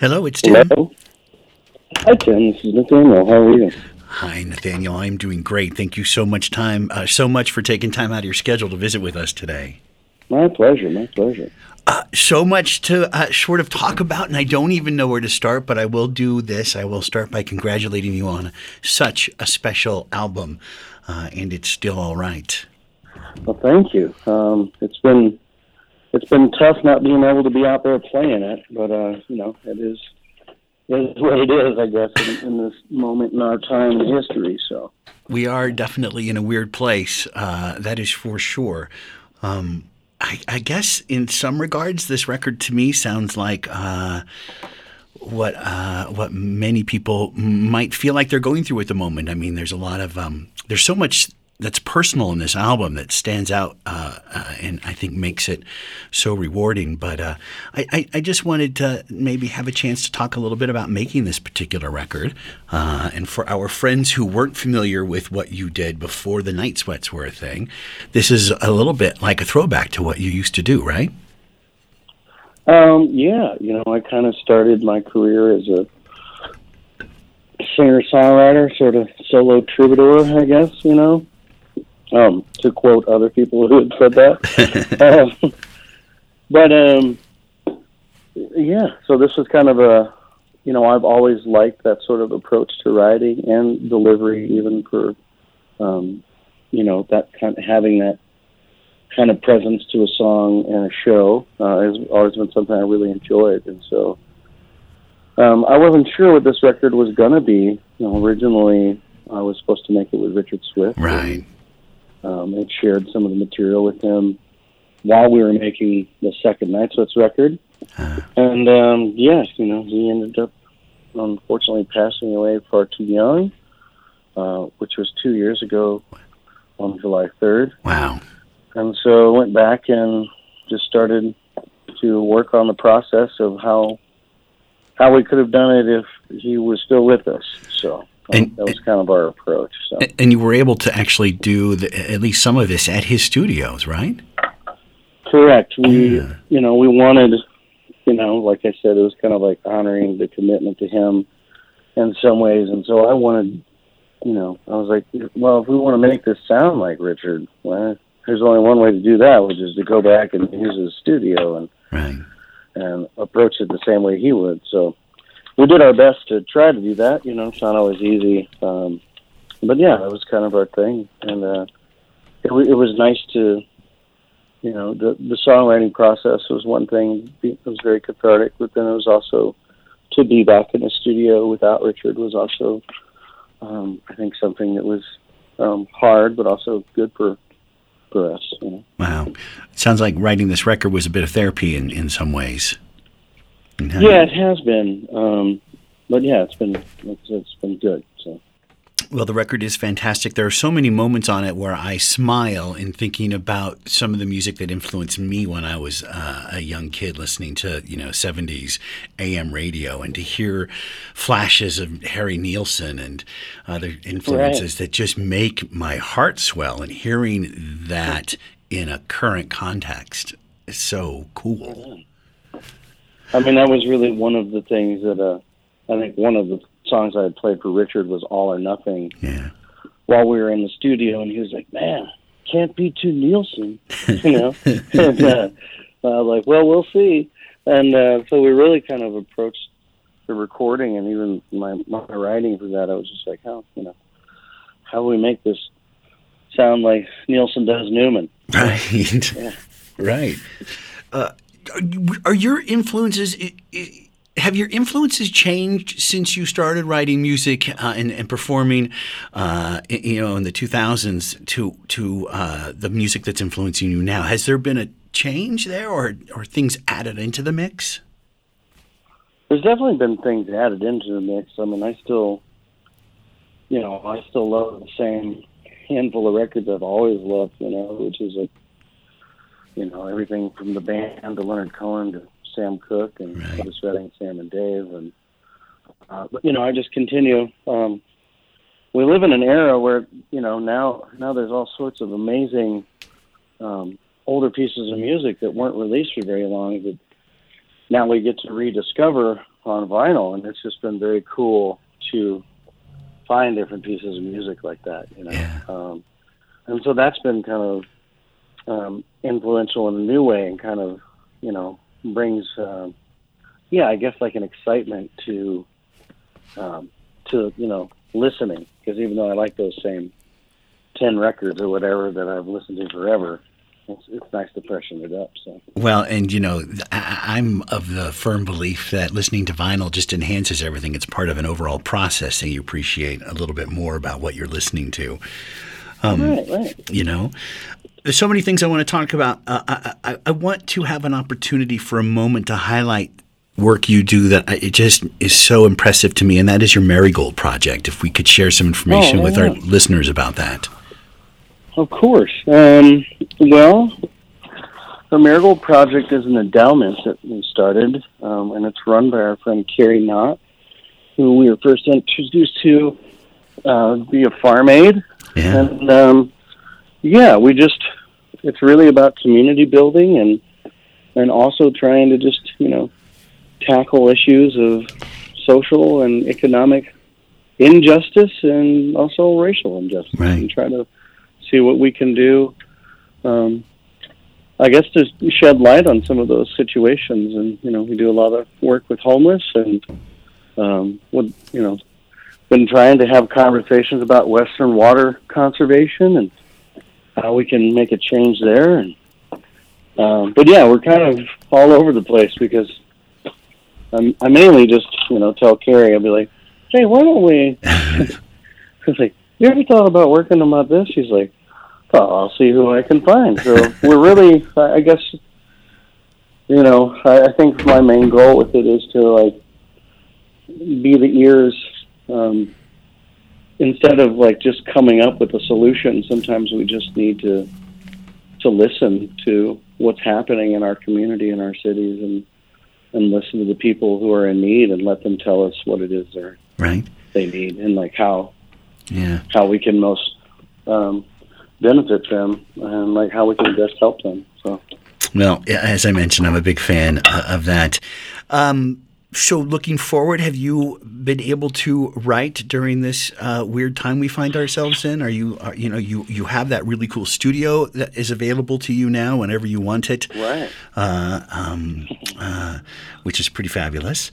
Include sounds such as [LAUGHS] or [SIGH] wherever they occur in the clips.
Hello, it's Tim. Hello. Hi, Tim. This is Nathaniel. How are you? Hi, Nathaniel. I'm doing great. Thank you so much time, uh, so much for taking time out of your schedule to visit with us today. My pleasure. My pleasure. Uh, so much to uh, sort of talk about, and I don't even know where to start, but I will do this. I will start by congratulating you on such a special album, uh, and it's still all right. Well, thank you. Um, it's been it's been tough not being able to be out there playing it, but uh, you know it is it is what it is, I guess, in, in this moment in our time in history. So we are definitely in a weird place. Uh, that is for sure. Um, I, I, guess in some regards, this record to me sounds like uh, what uh, what many people might feel like they're going through at the moment. I mean, there's a lot of um, there's so much that's personal in this album that stands out uh, uh, and I think makes it so rewarding. But uh, I, I, just wanted to maybe have a chance to talk a little bit about making this particular record. Uh, and for our friends who weren't familiar with what you did before the Night Sweats were a thing, this is a little bit like a throwback to what you used to do, right? Um, yeah, you know, I kind of started my career as a singer songwriter, sort of solo troubadour, I guess, you know um, to quote other people who had said that. [LAUGHS] um, but um, yeah, so this was kind of a, you know, I've always liked that sort of approach to writing and delivery, even for, um, you know, that kind of having that kind of presence to a song and a show uh, has always been something I really enjoyed, and so. Um, I wasn't sure what this record was going to be. You know, originally, I was supposed to make it with Richard Swift. Right um, had shared some of the material with him while we were making the second Night Sweats record. Uh, and um, yes, you know, he ended up unfortunately passing away far too young, uh, which was two years ago on July 3rd. Wow. And so I went back and just started to work on the process of how how we could have done it if he was still with us. So and, that was kind of our approach. So. And you were able to actually do the, at least some of this at his studios, right? Correct. We, yeah. you know, we wanted, you know, like I said, it was kind of like honoring the commitment to him in some ways, and so I wanted, you know, I was like, well, if we want to make this sound like Richard, well, there's only one way to do that, which is to go back and use his studio and right. and approach it the same way he would. So we did our best to try to do that. You know, it's not always easy, um, but yeah, that was kind of our thing, and uh, it, it was nice to, you know, the the songwriting process was one thing. It was very cathartic, but then it was also to be back in the studio without Richard was also, um, I think, something that was um, hard, but also good for for us. You know? Wow, it sounds like writing this record was a bit of therapy in in some ways. Yeah, it has been. Um, but yeah, it's been it's, it's been good. So. Well, the record is fantastic. There are so many moments on it where I smile in thinking about some of the music that influenced me when I was uh, a young kid listening to, you know, 70s AM radio and to hear flashes of Harry Nilsson and other influences right. that just make my heart swell. And hearing that in a current context is so cool. I mean, that was really one of the things that uh, I think one of the songs I had played for Richard was "All or Nothing." Yeah. While we were in the studio, and he was like, "Man, can't be too Nilsson," [LAUGHS] you know. and, uh, uh, like, well, we'll see. And uh, so we really kind of approached the recording, and even my my writing for that. I was just like, how you know, how do we make this sound like Nilsson does Newman? Right. Yeah. Right. Uh, are your influences? Have your influences changed since you started writing music uh, and, and, performing, uh, you know, in the 2000s to to uh, the music that's influencing you now? Has there been a change there, or or things added into the mix? There's definitely been things added into the mix. I mean, I still, you know, I still love the same handful of records I've always loved. You know, which is like you know everything from the band to Leonard Cohen to Sam Cooke and right. Otis Redding, Sam and Dave, and uh, but you know I just continue. Um, we live in an era where you know now now there's all sorts of amazing um, older pieces of music that weren't released for very long that now we get to rediscover on vinyl, and it's just been very cool to find different pieces of music like that. You know, Yeah. um, and so that's been kind of um, influential in a new way, and kind of you know brings um, yeah, I guess like an excitement to um, to you know listening because even though I like those same ten records or whatever that I've listened to forever, it's, it's nice to freshen it up. So Well, and you know, I, I'm of the firm belief that listening to vinyl just enhances everything. It's part of an overall process, and you appreciate a little bit more about what you're listening to. right, right. You know, there's so many things I want to talk about. Uh, I, I, I want to have an opportunity for a moment to highlight work you do that I- it just is so impressive to me, and that is your Marigold project. If we could share some information Oh, with yeah. our listeners about that. Of course. Um, well, the Marigold Project is an endowment that we started, um, and it's run by our friend Carrie Knott, who we were first introduced to uh, via Farm Aid. Yeah. And um, yeah, we just, it's really about community building and, and also trying to just, you know, tackle issues of social and economic injustice and also racial injustice Right. and try to see what we can do. Um, I guess to shed light on some of those situations, and you know, we do a lot of work with homeless, and um, would you know, been trying to have conversations about Western water conservation and how we can make a change there. And um, but yeah, we're kind of all over the place because I'm, I mainly just you know tell Carrie I'll be like, hey, why don't we? [LAUGHS] She's like, you ever thought about working on my this? She's like, oh, I'll see who I can find. So [LAUGHS] we're really, I I guess, you know, I, I think my main goal with it is to like be the ears um, instead of like just coming up with a solution. Sometimes we just need to to listen to what's happening in our community in our cities and and listen to the people who are in need and let them tell us what it is they're Right. they need and like how Yeah. how we can most um, benefit them and like how we can best help them. So Well, as I mentioned, I'm a big fan uh, of that. Um, so, looking forward, have you been able to write during this uh, weird time we find ourselves in? Are you, are, you know, you you have that really cool studio that is available to you now whenever you want it, right. uh, um, uh, which is pretty fabulous.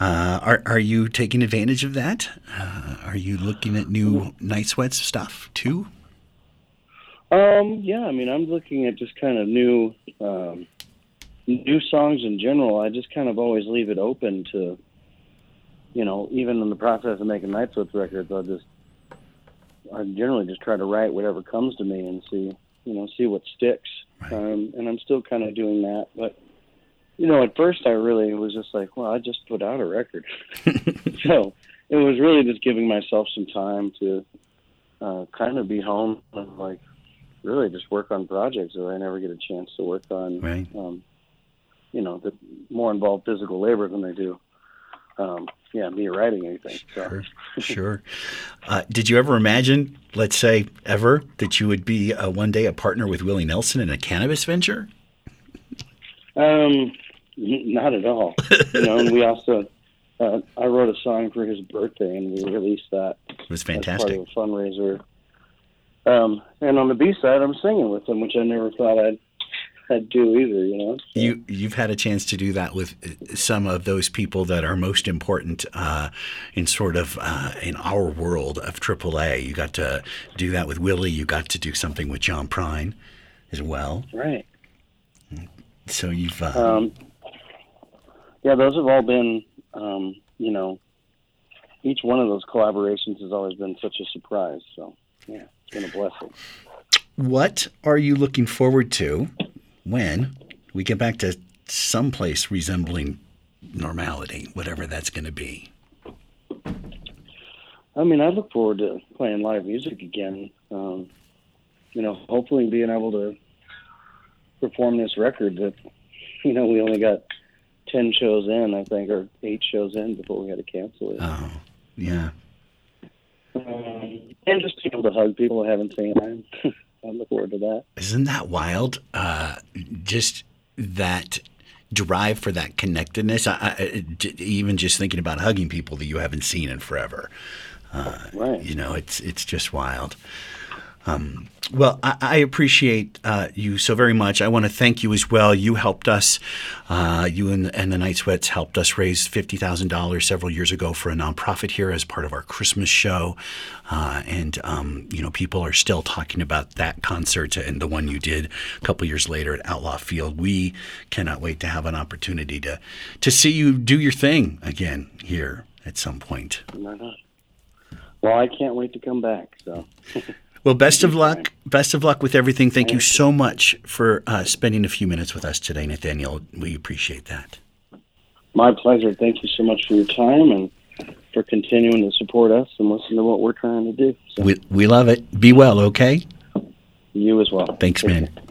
Uh, are are you taking advantage of that? Uh, are you looking at new night sweats stuff too? Um, yeah, I mean, I'm looking at just kind of new um, new songs in general. I just kind of always leave it open to, you know, even in the process of making Night Sweats records, I'll just I generally just try to write whatever comes to me and see, you know, see what sticks. Right. Um, and I'm still kind of doing that, but you know, at first I really was just like, well, I just put out a record, [LAUGHS] [LAUGHS] so it was really just giving myself some time to uh, kind of be home and like really just work on projects that I never get a chance to work on. Right. Um, you know, that more involve physical labor than they do. Um, yeah, me writing anything. So. Sure, sure. Uh, did you ever imagine, let's say, ever, that you would be uh, one day a partner with Willie Nelson in a cannabis venture? Um, not at all. you know, and we also, uh, I wrote a song for his birthday, and we released that It was as part fantastic. of a fundraiser. Um, and on the B side, I'm singing with him, which I never thought I'd do either. You know, So- You you've had a chance to do that with uh, some of those people that are most important uh, in sort of uh, in our world of AAA. You got to do that with Willie. You got to do something with John Prine as well. right. So you've uh, Um, yeah, those have all been, um, you know, each one of those collaborations has always been such a surprise. So, yeah, it's been a blessing. What are you looking forward to when we get back to someplace resembling normality, whatever that's going to be? I mean, I look forward to playing live music again. Um, you know, hopefully being able to perform this record that, you know, we only got 10 shows in, I think, or eight shows in before we had to cancel it. Oh, yeah. Um, and just be able to hug people I haven't seen. [LAUGHS] I, look forward to that. Isn't that wild? Uh, just that drive for that connectedness. I, I, even just thinking about hugging people that you haven't seen in forever. Uh, right. You know, it's it's just wild. Um, well, I, I appreciate uh, you so very much. I want to thank you as well. You helped us, uh, you and, and, the Night Sweats helped us raise $50,000 several years ago for a nonprofit here as part of our Christmas show. Uh, and, um, you know, people are still talking about that concert and the one you did a couple years later at Outlaw Field. We cannot wait to have an opportunity to, to see you do your thing again here at some point. Why not? Well, I can't wait to come back. So. [LAUGHS] Well, best of luck. Best of luck with everything. Thank you so much for uh, spending a few minutes with us today, Nathaniel. We appreciate that. My pleasure. Thank you so much for your time and for continuing to support us and listen to what we're trying to do. So. We, we love it. Be well, okay? You as well. Thanks, Take man. Care.